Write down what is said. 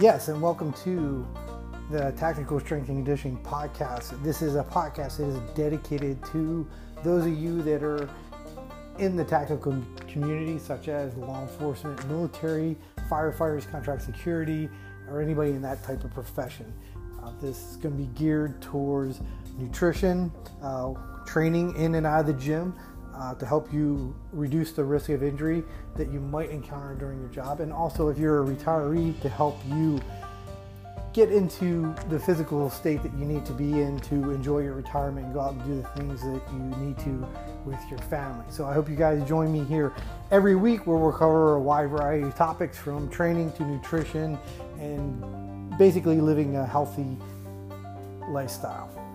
Yes, and welcome to the Tactical Strength and Conditioning Podcast. This is a podcast that is dedicated to those of you that are in the tactical community, such as law enforcement, military, firefighters, contract security, or anybody in that type of profession. Uh, this is going to be geared towards nutrition, uh, training in and out of the gym, uh, to help you reduce the risk of injury that you might encounter during your job. And also, if you're a retiree, to help you get into the physical state that you need to be in to enjoy your retirement and go out and do the things that you need to with your family. So I hope you guys join me here every week where we'll cover a wide variety of topics from training to nutrition and basically living a healthy lifestyle.